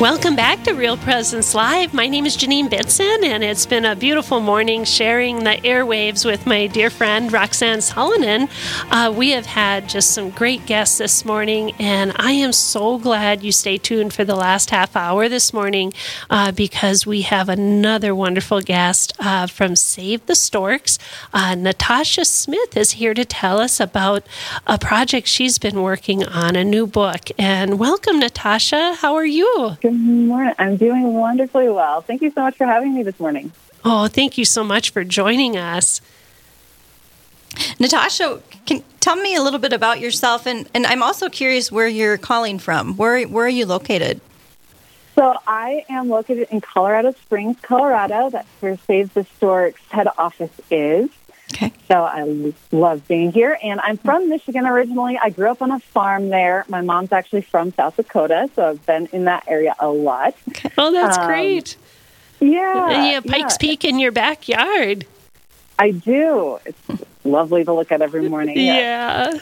Welcome back to Real Presence Live. My name is Janine Bitson, and it's been a beautiful morning sharing the airwaves with my dear friend Roxanne Solonen. Uh, we have had just some great guests this morning, and I am so glad you stay tuned for the last half hour this morning uh, because we have another wonderful guest uh, from Save the Storks. Uh, Natasha Smith is here to tell us about a project she's been working on, a new book. And welcome, Natasha. How are you? Good morning. I'm doing wonderfully well. Thank you so much for having me this morning. Oh, thank you so much for joining us. Natasha, can tell me a little bit about yourself, and, and I'm also curious where you're calling from. Where where are you located? So I am located in Colorado Springs, Colorado. That's where Save the Storks head office is. Okay. So I love being here. And I'm from Michigan originally. I grew up on a farm there. My mom's actually from South Dakota, so I've been in that area a lot. Okay. Oh, that's um, great. Yeah. And you have Pikes yeah. Peak in your backyard. I do. It's lovely to look at every morning. Yeah.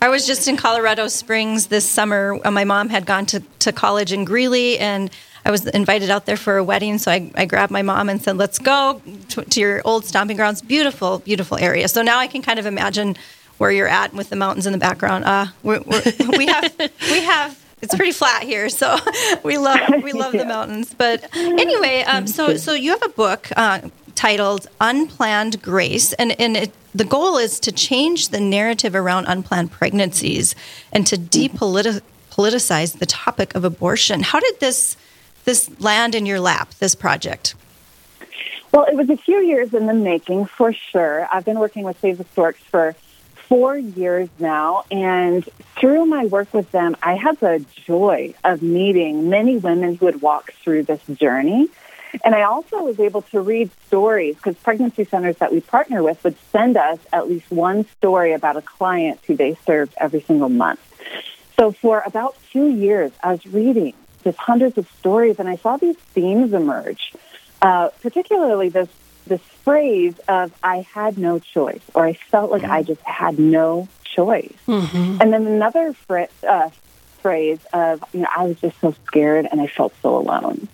I was just in Colorado Springs this summer. My mom had gone to, to college in Greeley, and I was invited out there for a wedding, so I, I grabbed my mom and said, "Let's go to, to, your old stomping grounds. Beautiful, beautiful area." So now I can kind of imagine where you're at with the mountains in the background. Uh, we're, we're, we have we have it's pretty flat here, so we love we love the mountains. But anyway, um, so so you have a book uh, titled "Unplanned Grace," and and it, the goal is to change the narrative around unplanned pregnancies and to depoliticize the topic of abortion. How did this this land in your lap, this project? Well, it was a few years in the making for sure. I've been working with Save the Storks for four years now, and through my work with them, I had the joy of meeting many women who had walked through this journey. And I also was able to read stories because pregnancy centers that we partner with would send us at least one story about a client who they served every single month. So for about two years, I was reading just hundreds of stories, and I saw these themes emerge. Uh, particularly this this phrase of "I had no choice" or "I felt like mm-hmm. I just had no choice," mm-hmm. and then another uh, phrase of "You know, I was just so scared and I felt so alone."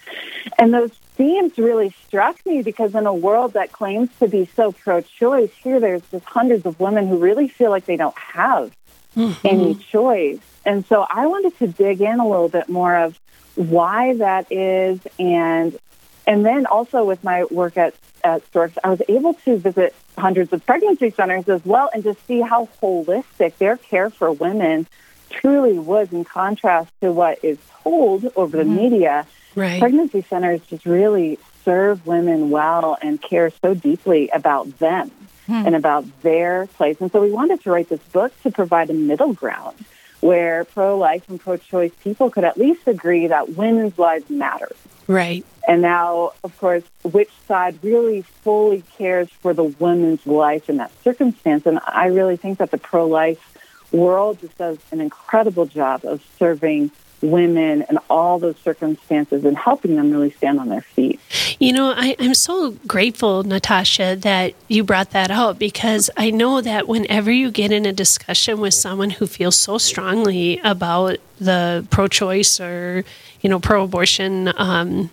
And those themes really struck me because in a world that claims to be so pro-choice, here there's just hundreds of women who really feel like they don't have mm-hmm. any choice. And so I wanted to dig in a little bit more of why that is and and then also with my work at, at Storks, I was able to visit hundreds of pregnancy centers as well and to see how holistic their care for women truly was in contrast to what is told over the mm-hmm. media. Right. Pregnancy centers just really serve women well and care so deeply about them hmm. and about their place. And so we wanted to write this book to provide a middle ground where pro life and pro choice people could at least agree that women's lives matter. Right. And now, of course, which side really fully cares for the woman's life in that circumstance? And I really think that the pro life world just does an incredible job of serving women and all those circumstances and helping them really stand on their feet. You know, I, am so grateful, Natasha, that you brought that out because I know that whenever you get in a discussion with someone who feels so strongly about the pro choice or, you know, pro abortion, um,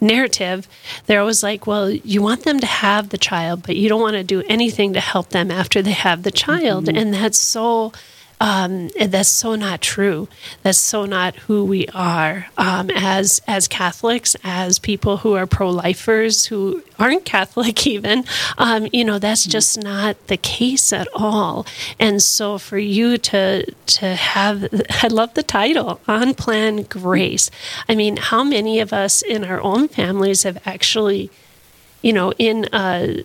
narrative, they're always like, well, you want them to have the child, but you don't want to do anything to help them after they have the child. Mm-hmm. And that's so um, that's so not true. That's so not who we are um, as as Catholics, as people who are pro lifers who aren't Catholic even. Um, you know, that's just not the case at all. And so, for you to to have, I love the title, Unplanned Grace. I mean, how many of us in our own families have actually, you know, in a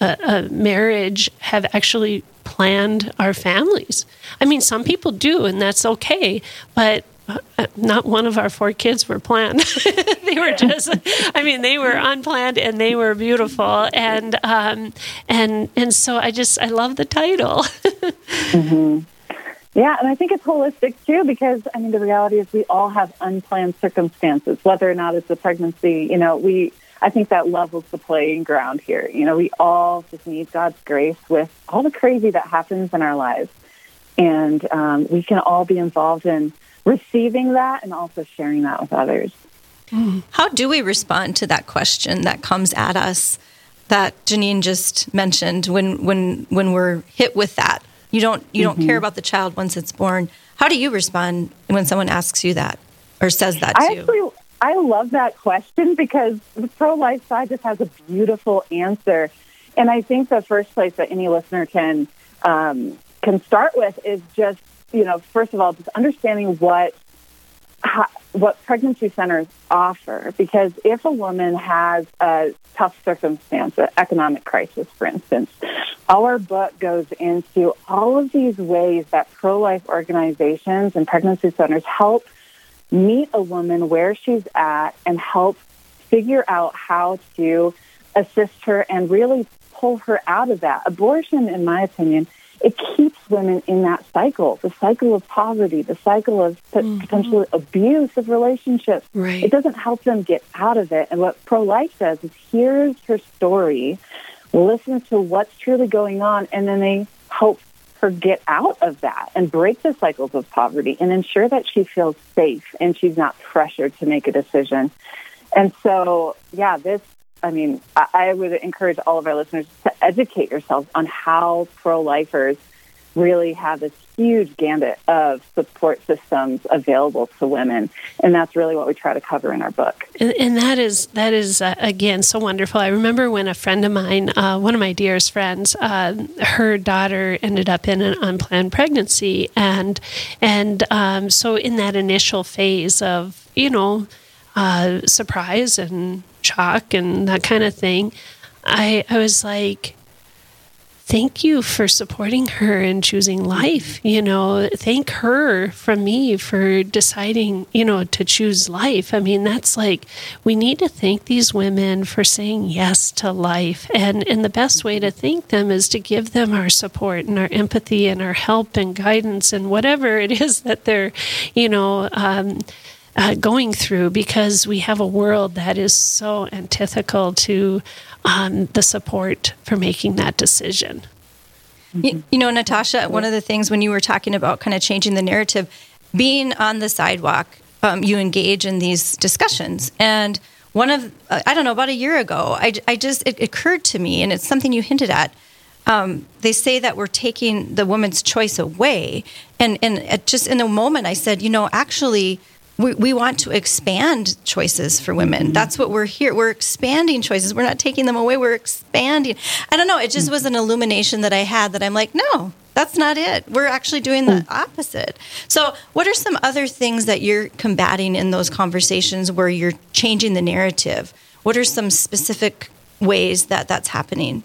a, marriage have actually planned our families. I mean, some people do, and that's okay, but uh, not one of our four kids were planned. they were just, I mean, they were unplanned and they were beautiful, and um, and and so I just I love the title. mm-hmm. Yeah, and I think it's holistic too because I mean the reality is we all have unplanned circumstances, whether or not it's a pregnancy. You know, we I think that levels the playing ground here. You know, we all just need God's grace with all the crazy that happens in our lives. And um, we can all be involved in receiving that and also sharing that with others. How do we respond to that question that comes at us that Janine just mentioned when when when we're hit with that? You don't you don't mm-hmm. care about the child once it's born. How do you respond when someone asks you that or says that to I actually, you? I love that question because the pro life side just has a beautiful answer. And I think the first place that any listener can um, can start with is just, you know, first of all, just understanding what how, what pregnancy centers offer. Because if a woman has a tough circumstance, an economic crisis, for instance, our book goes into all of these ways that pro life organizations and pregnancy centers help meet a woman where she's at and help figure out how to assist her and really pull her out of that. Abortion, in my opinion, it keeps women in that cycle, the cycle of poverty, the cycle of mm-hmm. potentially abuse of relationships. Right. It doesn't help them get out of it. And what pro life says is here's her story, listen to what's truly going on, and then they help her get out of that and break the cycles of poverty and ensure that she feels safe and she's not pressured to make a decision. And so, yeah, this I mean, I would encourage all of our listeners to educate yourselves on how pro lifers really have this huge gambit of support systems available to women. And that's really what we try to cover in our book. And, and that is that is uh, again so wonderful. I remember when a friend of mine uh, one of my dearest friends uh, her daughter ended up in an unplanned pregnancy. And and um, so in that initial phase of you know uh, surprise and shock and that kind of thing, I, I was like, thank you for supporting her and choosing life. You know, thank her from me for deciding, you know, to choose life. I mean, that's like we need to thank these women for saying yes to life. And and the best way to thank them is to give them our support and our empathy and our help and guidance and whatever it is that they're, you know, um, uh, going through because we have a world that is so antithetical to um, the support for making that decision. You, you know, Natasha, one of the things when you were talking about kind of changing the narrative, being on the sidewalk, um, you engage in these discussions. And one of, uh, I don't know, about a year ago, I, I just, it occurred to me, and it's something you hinted at. Um, they say that we're taking the woman's choice away. And, and just in the moment, I said, you know, actually, we, we want to expand choices for women. That's what we're here. We're expanding choices. We're not taking them away. We're expanding. I don't know. It just was an illumination that I had that I'm like, no, that's not it. We're actually doing the mm. opposite. So, what are some other things that you're combating in those conversations where you're changing the narrative? What are some specific ways that that's happening?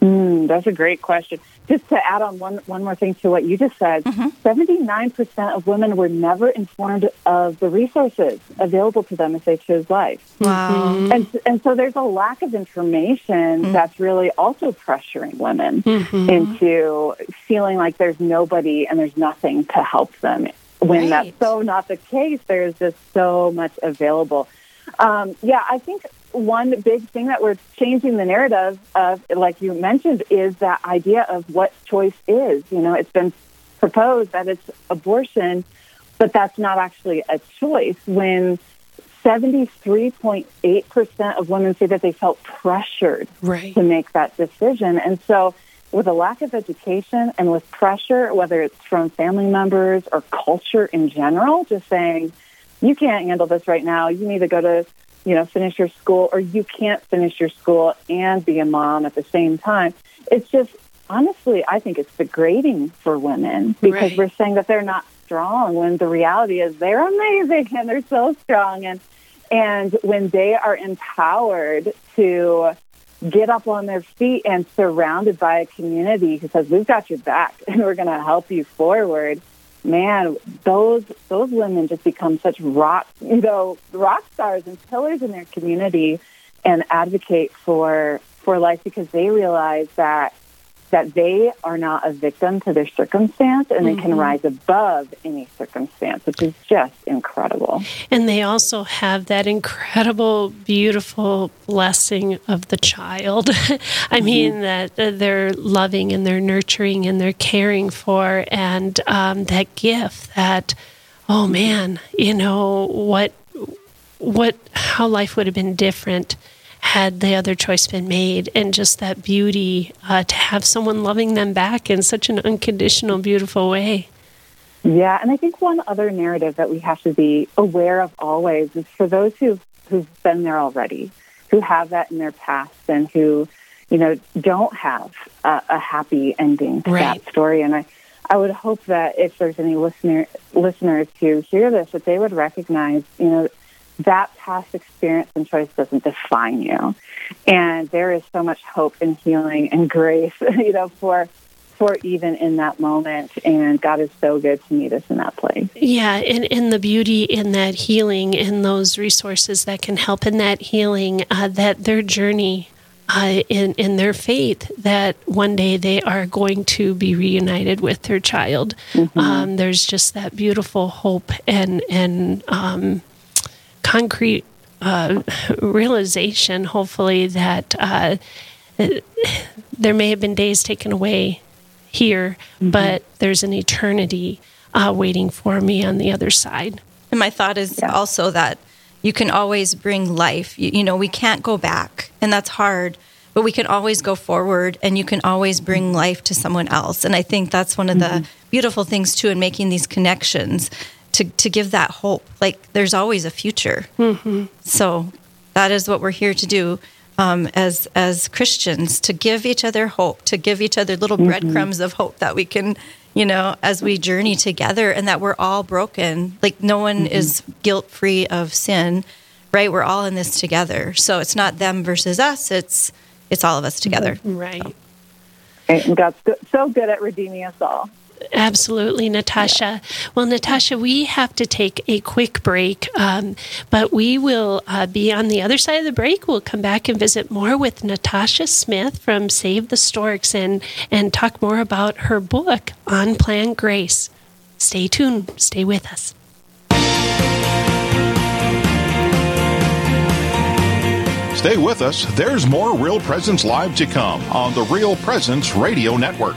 Mm, that's a great question just to add on one, one more thing to what you just said, mm-hmm. 79% of women were never informed of the resources available to them if they chose life. Wow. Mm-hmm. And, and so there's a lack of information mm-hmm. that's really also pressuring women mm-hmm. into feeling like there's nobody and there's nothing to help them. When right. that's so not the case, there's just so much available. Um, yeah, I think one big thing that we're changing the narrative of, like you mentioned, is that idea of what choice is. You know, it's been proposed that it's abortion, but that's not actually a choice when 73.8% of women say that they felt pressured right. to make that decision. And so, with a lack of education and with pressure, whether it's from family members or culture in general, just saying, you can't handle this right now. You need to go to you know, finish your school or you can't finish your school and be a mom at the same time. It's just, honestly, I think it's degrading for women because right. we're saying that they're not strong when the reality is they're amazing and they're so strong. And, and when they are empowered to get up on their feet and surrounded by a community who says, we've got your back and we're going to help you forward man, those those women just become such rock, you know, rock stars and pillars in their community, and advocate for for life because they realize that that they are not a victim to their circumstance and mm-hmm. they can mm-hmm. rise above any circumstance, which is just incredible. And they also have that incredible, beautiful blessing of the child. I mm-hmm. mean, that they're loving and they're nurturing and they're caring for, and um, that gift that, oh man, you know, what, what, how life would have been different had the other choice been made, and just that beauty uh, to have someone loving them back in such an unconditional, beautiful way. Yeah, and I think one other narrative that we have to be aware of always is for those who who've been there already, who have that in their past, and who you know don't have a, a happy ending to right. that story. And I, I would hope that if there's any listener listeners who hear this, that they would recognize, you know that past experience and choice doesn't define you. And there is so much hope and healing and grace, you know, for for even in that moment. And God is so good to meet us in that place. Yeah, and, and the beauty in that healing and those resources that can help in that healing, uh, that their journey uh, in in their faith that one day they are going to be reunited with their child. Mm-hmm. Um, there's just that beautiful hope and and um, concrete uh, realization, hopefully, that uh, there may have been days taken away here, mm-hmm. but there's an eternity uh, waiting for me on the other side. And my thought is yeah. also that you can always bring life. You, you, know, we can't go back, and that's hard, but we can always go forward, and you can always bring life to someone else. And I think that's one of mm-hmm. the beautiful things, too, in making these connections to, to give that hope. Like there's always a future. Mm-hmm. So that is what we're here to do um, as as Christians to give each other hope, to give each other little mm-hmm. breadcrumbs of hope that we can, you know, as we journey together, and that we're all broken. Like no one mm-hmm. is guilt free of sin, right? We're all in this together. So it's not them versus us. It's it's all of us together. Right. And God's so good at redeeming us all. Absolutely, Natasha. Well, Natasha, we have to take a quick break, um, but we will uh, be on the other side of the break. We'll come back and visit more with Natasha Smith from Save the Storks and, and talk more about her book, On Unplanned Grace. Stay tuned, stay with us. Stay with us. There's more Real Presence Live to come on the Real Presence Radio Network.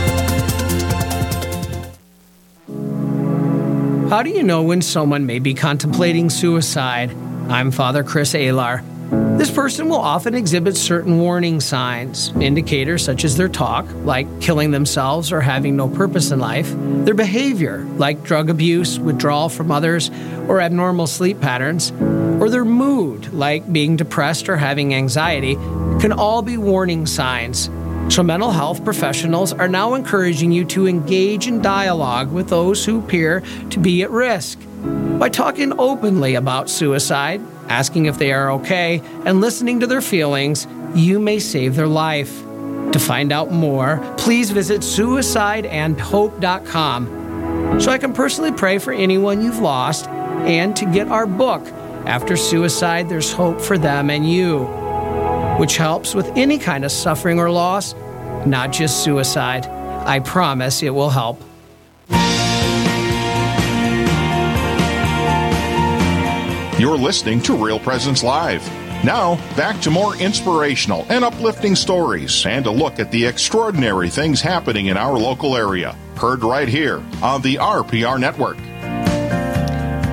How do you know when someone may be contemplating suicide? I'm Father Chris Alar. This person will often exhibit certain warning signs, indicators such as their talk, like killing themselves or having no purpose in life, their behavior, like drug abuse, withdrawal from others, or abnormal sleep patterns, or their mood, like being depressed or having anxiety, can all be warning signs so, mental health professionals are now encouraging you to engage in dialogue with those who appear to be at risk. By talking openly about suicide, asking if they are okay, and listening to their feelings, you may save their life. To find out more, please visit suicideandhope.com so I can personally pray for anyone you've lost and to get our book, After Suicide, There's Hope for Them and You which helps with any kind of suffering or loss, not just suicide. I promise it will help. You're listening to Real Presence Live. Now, back to more inspirational and uplifting stories and a look at the extraordinary things happening in our local area. Heard right here on the RPR Network.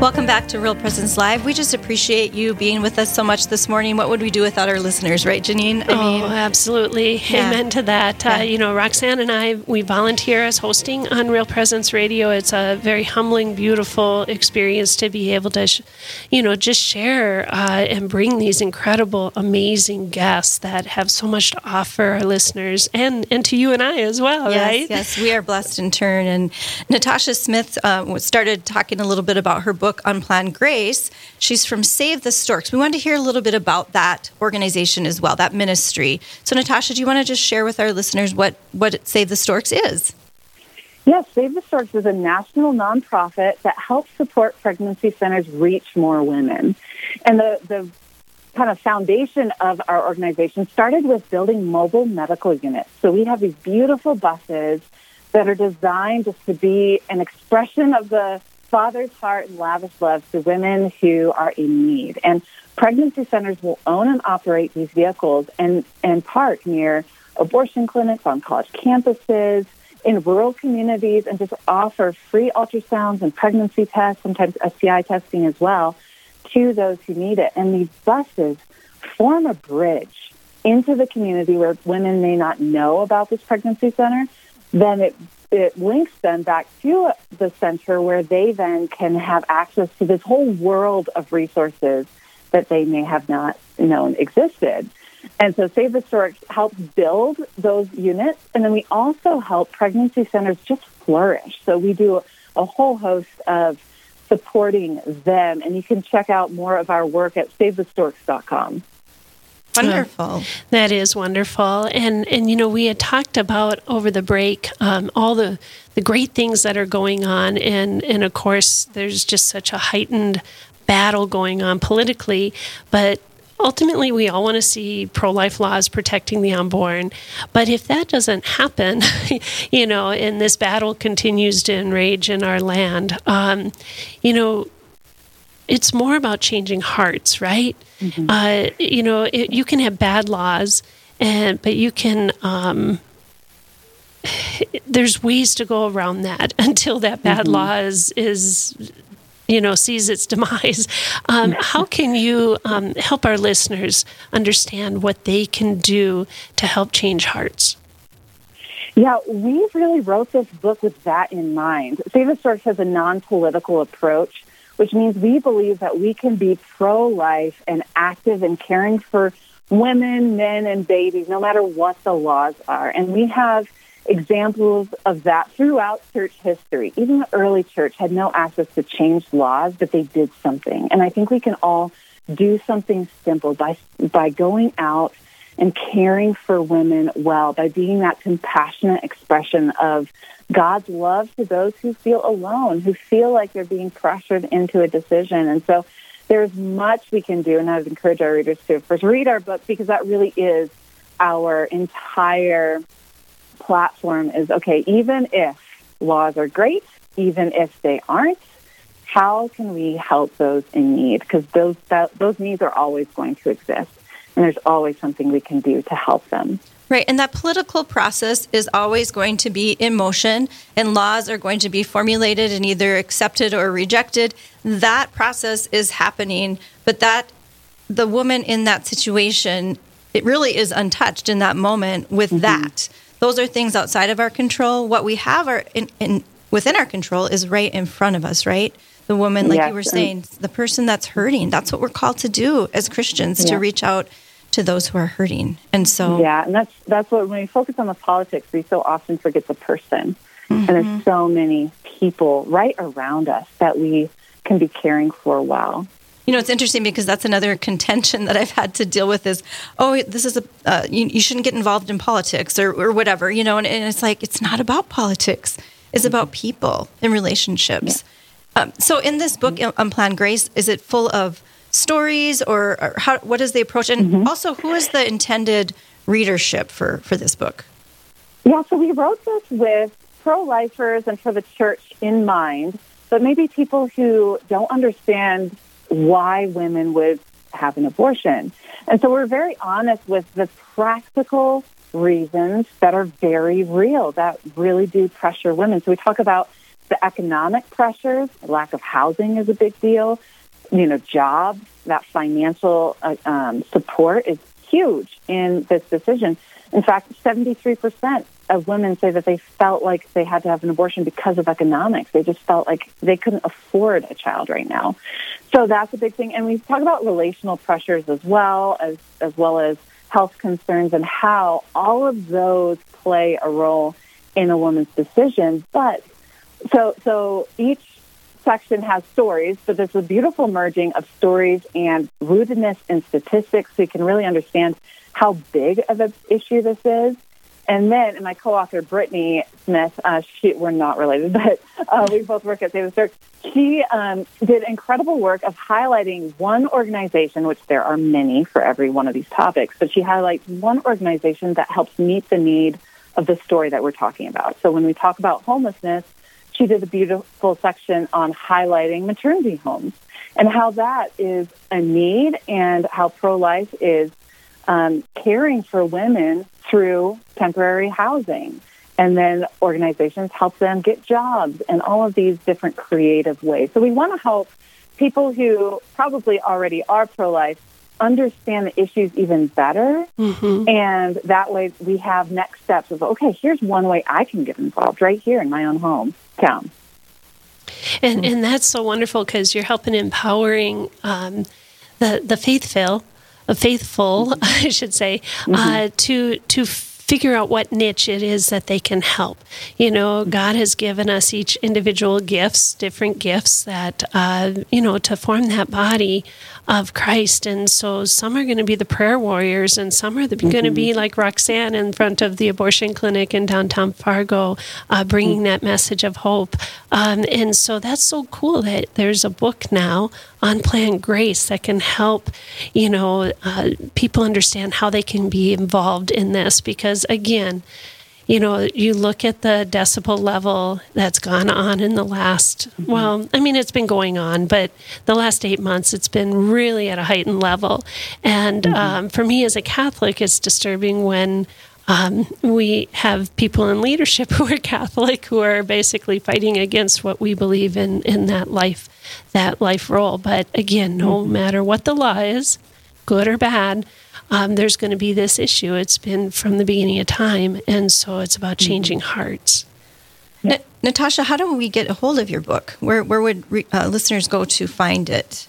Welcome back to Real Presence Live. We just appreciate you being with us so much this morning. What would we do without our listeners, right, Janine? I mean, oh, absolutely. Yeah. Amen to that. Uh, yeah. Uh, you know, Roxanne and I, we volunteer as hosting on Real Presence Radio. It's a very humbling, beautiful experience to be able to, sh- you know, just share uh, and bring these incredible, amazing guests that have so much to offer our listeners and, and to you and I as well, yes, right? Yes, we are blessed in turn. And Natasha Smith uh, started talking a little bit about her book book, Unplanned Grace. She's from Save the Storks. We wanted to hear a little bit about that organization as well, that ministry. So, Natasha, do you want to just share with our listeners what, what Save the Storks is? Yes, Save the Storks is a national nonprofit that helps support pregnancy centers reach more women. And the, the kind of foundation of our organization started with building mobile medical units. So we have these beautiful buses that are designed just to be an expression of the Father's heart and lavish love to women who are in need. And pregnancy centers will own and operate these vehicles and, and park near abortion clinics, on college campuses, in rural communities, and just offer free ultrasounds and pregnancy tests, sometimes STI testing as well, to those who need it. And these buses form a bridge into the community where women may not know about this pregnancy center. Then it it links them back to the center where they then can have access to this whole world of resources that they may have not known existed. And so Save the Storks helps build those units. And then we also help pregnancy centers just flourish. So we do a whole host of supporting them. And you can check out more of our work at savethestorks.com. Wonderful. That is wonderful. And and you know we had talked about over the break um, all the the great things that are going on, and and of course there's just such a heightened battle going on politically, but ultimately we all want to see pro-life laws protecting the unborn but if that doesn't happen you know and this battle continues to enrage in our land um, you know it's more about changing hearts, right? Mm-hmm. Uh, you know, it, you can have bad laws, and but you can. Um, there's ways to go around that until that bad mm-hmm. law is, is you know sees its demise. Um, how can you um, help our listeners understand what they can do to help change hearts? Yeah, we really wrote this book with that in mind. Save the Storks has a non-political approach which means we believe that we can be pro life and active in caring for women, men, and babies, no matter what the laws are. And we have examples of that throughout church history. Even the early church had no access to change laws, but they did something. And I think we can all do something simple by by going out and caring for women well, by being that compassionate expression of God's love to those who feel alone, who feel like they're being pressured into a decision. And so there's much we can do, and I would encourage our readers to first read our book because that really is our entire platform is okay, even if laws are great, even if they aren't, how can we help those in need? Because those, those needs are always going to exist, and there's always something we can do to help them. Right, and that political process is always going to be in motion, and laws are going to be formulated and either accepted or rejected. That process is happening, but that the woman in that situation, it really is untouched in that moment with mm-hmm. that. Those are things outside of our control. What we have are in, in, within our control is right in front of us, right? The woman, like yes. you were saying, the person that's hurting. That's what we're called to do as Christians yeah. to reach out to those who are hurting. And so Yeah, and that's that's what when we focus on the politics, we so often forget the person. Mm-hmm. And there's mm-hmm. so many people right around us that we can be caring for well. You know, it's interesting because that's another contention that I've had to deal with is, oh, this is a, uh, you, you, shouldn't get involved in politics or, or whatever, you know, and, and, it's like, it's not about politics. It's mm-hmm. about people and relationships. Yeah. Um, so in this book, mm-hmm. Unplanned Grace, is it full of stories or, or how, what is the approach? And mm-hmm. also, who is the intended readership for, for this book? Yeah, so we wrote this with pro lifers and for the church in mind, but maybe people who don't understand why women would have an abortion. And so we're very honest with the practical reasons that are very real, that really do pressure women. So we talk about the economic pressures, lack of housing is a big deal, you know, jobs, that financial uh, um, support is huge in this decision. In fact, 73% of women say that they felt like they had to have an abortion because of economics. They just felt like they couldn't afford a child right now. So that's a big thing. And we talk about relational pressures as well as, as well as health concerns and how all of those play a role in a woman's decision. But so, so each section has stories, but there's a beautiful merging of stories and rootedness in statistics so you can really understand how big of an issue this is. And then, and my co-author Brittany Smith, uh, she, we're not related, but uh, we both work at Save the Storks. She um, did incredible work of highlighting one organization, which there are many for every one of these topics, but she highlights one organization that helps meet the need of the story that we're talking about. So when we talk about homelessness, she did a beautiful section on highlighting maternity homes and how that is a need and how pro-life is um, caring for women through temporary housing. And then organizations help them get jobs and all of these different creative ways. So we want to help people who probably already are pro-life understand the issues even better. Mm-hmm. And that way we have next steps of, okay, here's one way I can get involved right here in my own home town. And, and that's so wonderful because you're helping empowering um, the, the faithful faithful, I should say, mm-hmm. uh, to to figure out what niche it is that they can help. You know, God has given us each individual gifts, different gifts that, uh, you know, to form that body of Christ. And so some are going to be the prayer warriors, and some are mm-hmm. going to be like Roxanne in front of the abortion clinic in downtown Fargo, uh, bringing mm-hmm. that message of hope. Um, and so that's so cool that there's a book now Unplanned Grace that can help, you know, uh, people understand how they can be involved in this. Because again, you know, you look at the decibel level that's gone on in the last, mm-hmm. well, I mean, it's been going on, but the last eight months, it's been really at a heightened level. And mm-hmm. um, for me as a Catholic, it's disturbing when um, we have people in leadership who are Catholic who are basically fighting against what we believe in in that life, that life role. But again, no mm-hmm. matter what the law is, good or bad, um, there's going to be this issue. It's been from the beginning of time, and so it's about mm-hmm. changing hearts. N- Natasha, how do we get a hold of your book? Where where would re- uh, listeners go to find it?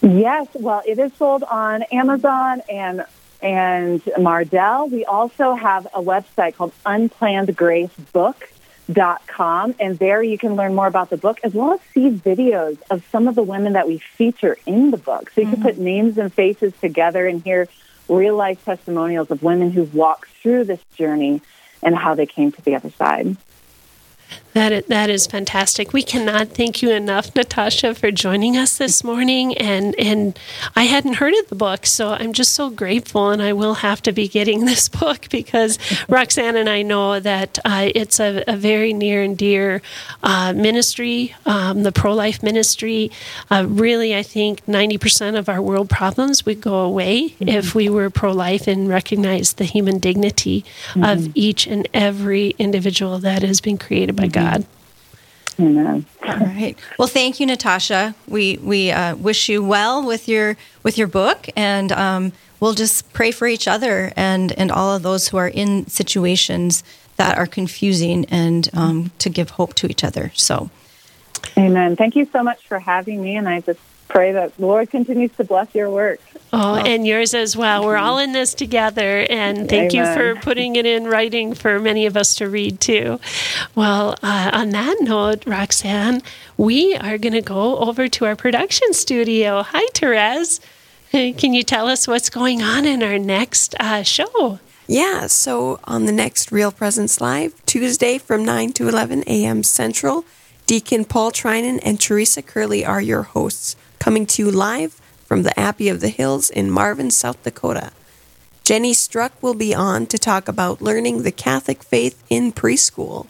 Yes, well, it is sold on Amazon and and Mardel. We also have a website called unplannedgracebook.com, and there you can learn more about the book as well as see videos of some of the women that we feature in the book. So you mm-hmm. can put names and faces together and hear real life testimonials of women who've walked through this journey and how they came to the other side. That is, that is fantastic. We cannot thank you enough, Natasha, for joining us this morning. And and I hadn't heard of the book, so I'm just so grateful. And I will have to be getting this book because Roxanne and I know that uh, it's a, a, very near and dear uh, ministry, um, the pro life ministry. Uh, really, I think 90% of our world problems would go away mm-hmm. if we were pro life and recognized the human dignity mm-hmm. of each and every individual that has been created by God. God. Amen. All right. Well, thank you, Natasha. We we uh, wish you well with your with your book, and um, we'll just pray for each other and and all of those who are in situations that are confusing, and um, to give hope to each other. So, Amen. Thank you so much for having me, and I just pray that the Lord continues to bless your work. Oh, and yours as well. We're all in this together, and thank Amen. you for putting it in writing for many of us to read too. Well, uh, on that note, Roxanne, we are going to go over to our production studio. Hi, Therese. Can you tell us what's going on in our next uh, show? Yeah, so on the next Real Presence Live, Tuesday from 9 to 11 a.m. Central, Deacon Paul Trinan and Teresa Curley are your hosts coming to you live from the Abbey of the Hills in Marvin, South Dakota. Jenny Struck will be on to talk about learning the Catholic faith in preschool.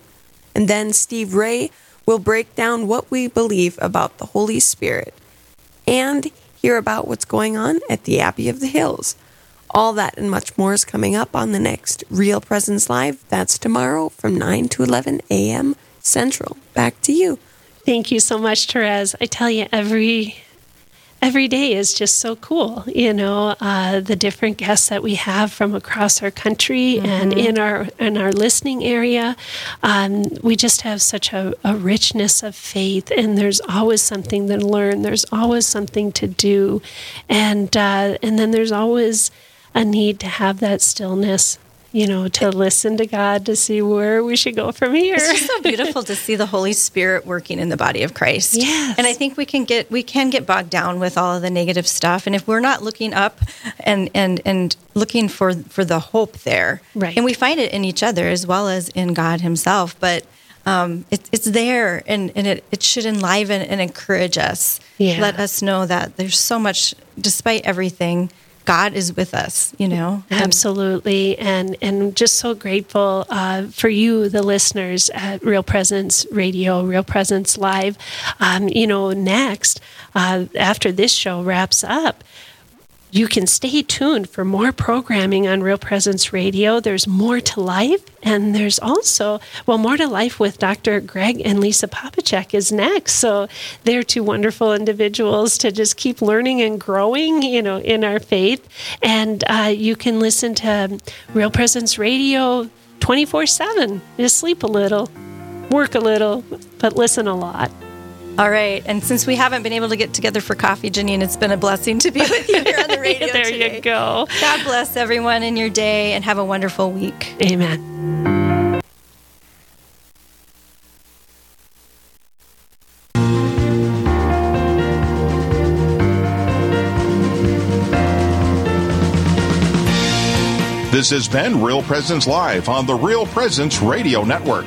And then Steve Ray will break down what we believe about the Holy Spirit. And hear about what's going on at the Abbey of the Hills. All that and much more is coming up on the next Real Presence Live. That's tomorrow from 9 to 11 a.m. Central. Back to you. Thank you so much, Therese. I tell you, every every day is just so cool. You know, uh, the different guests that we have from across our country mm-hmm. and in our in our listening area. Um, we just have such a, a, richness of faith, and there's always something to learn. There's always something to do, and uh, and then there's always a need to have that stillness you know, to listen to God to see where we should go from here. It's just so beautiful to see the Holy Spirit working in the body of Christ. Yes. And I think we can get we can get bogged down with all of the negative stuff. And if we're not looking up and and and looking for for the hope there, right. and we find it in each other as well as in God Himself, but um, it, it's there and, and it, it should enliven and encourage us. Yeah. Let us know that there's so much, despite everything, God is with us, you know. Absolutely, and and just so grateful uh, for you, the listeners at Real Presence Radio, Real Presence Live. Um, you know, next uh, after this show wraps up, you can stay tuned for more programming on Real Presence Radio. There's more to life, and there's also, well, more to life with Dr. Greg and Lisa Popcak is next. So they're two wonderful individuals to just keep learning and growing, you know, in our faith. And uh, you can listen to Real Presence Radio 24 7. Just sleep a little, work a little, but listen a lot. All right. And since we haven't been able to get together for coffee, Janine, it's been a blessing to be with you here on the radio. there today. you go. God bless everyone in your day and have a wonderful week. Amen. This has been Real Presence Live on the Real Presence Radio Network.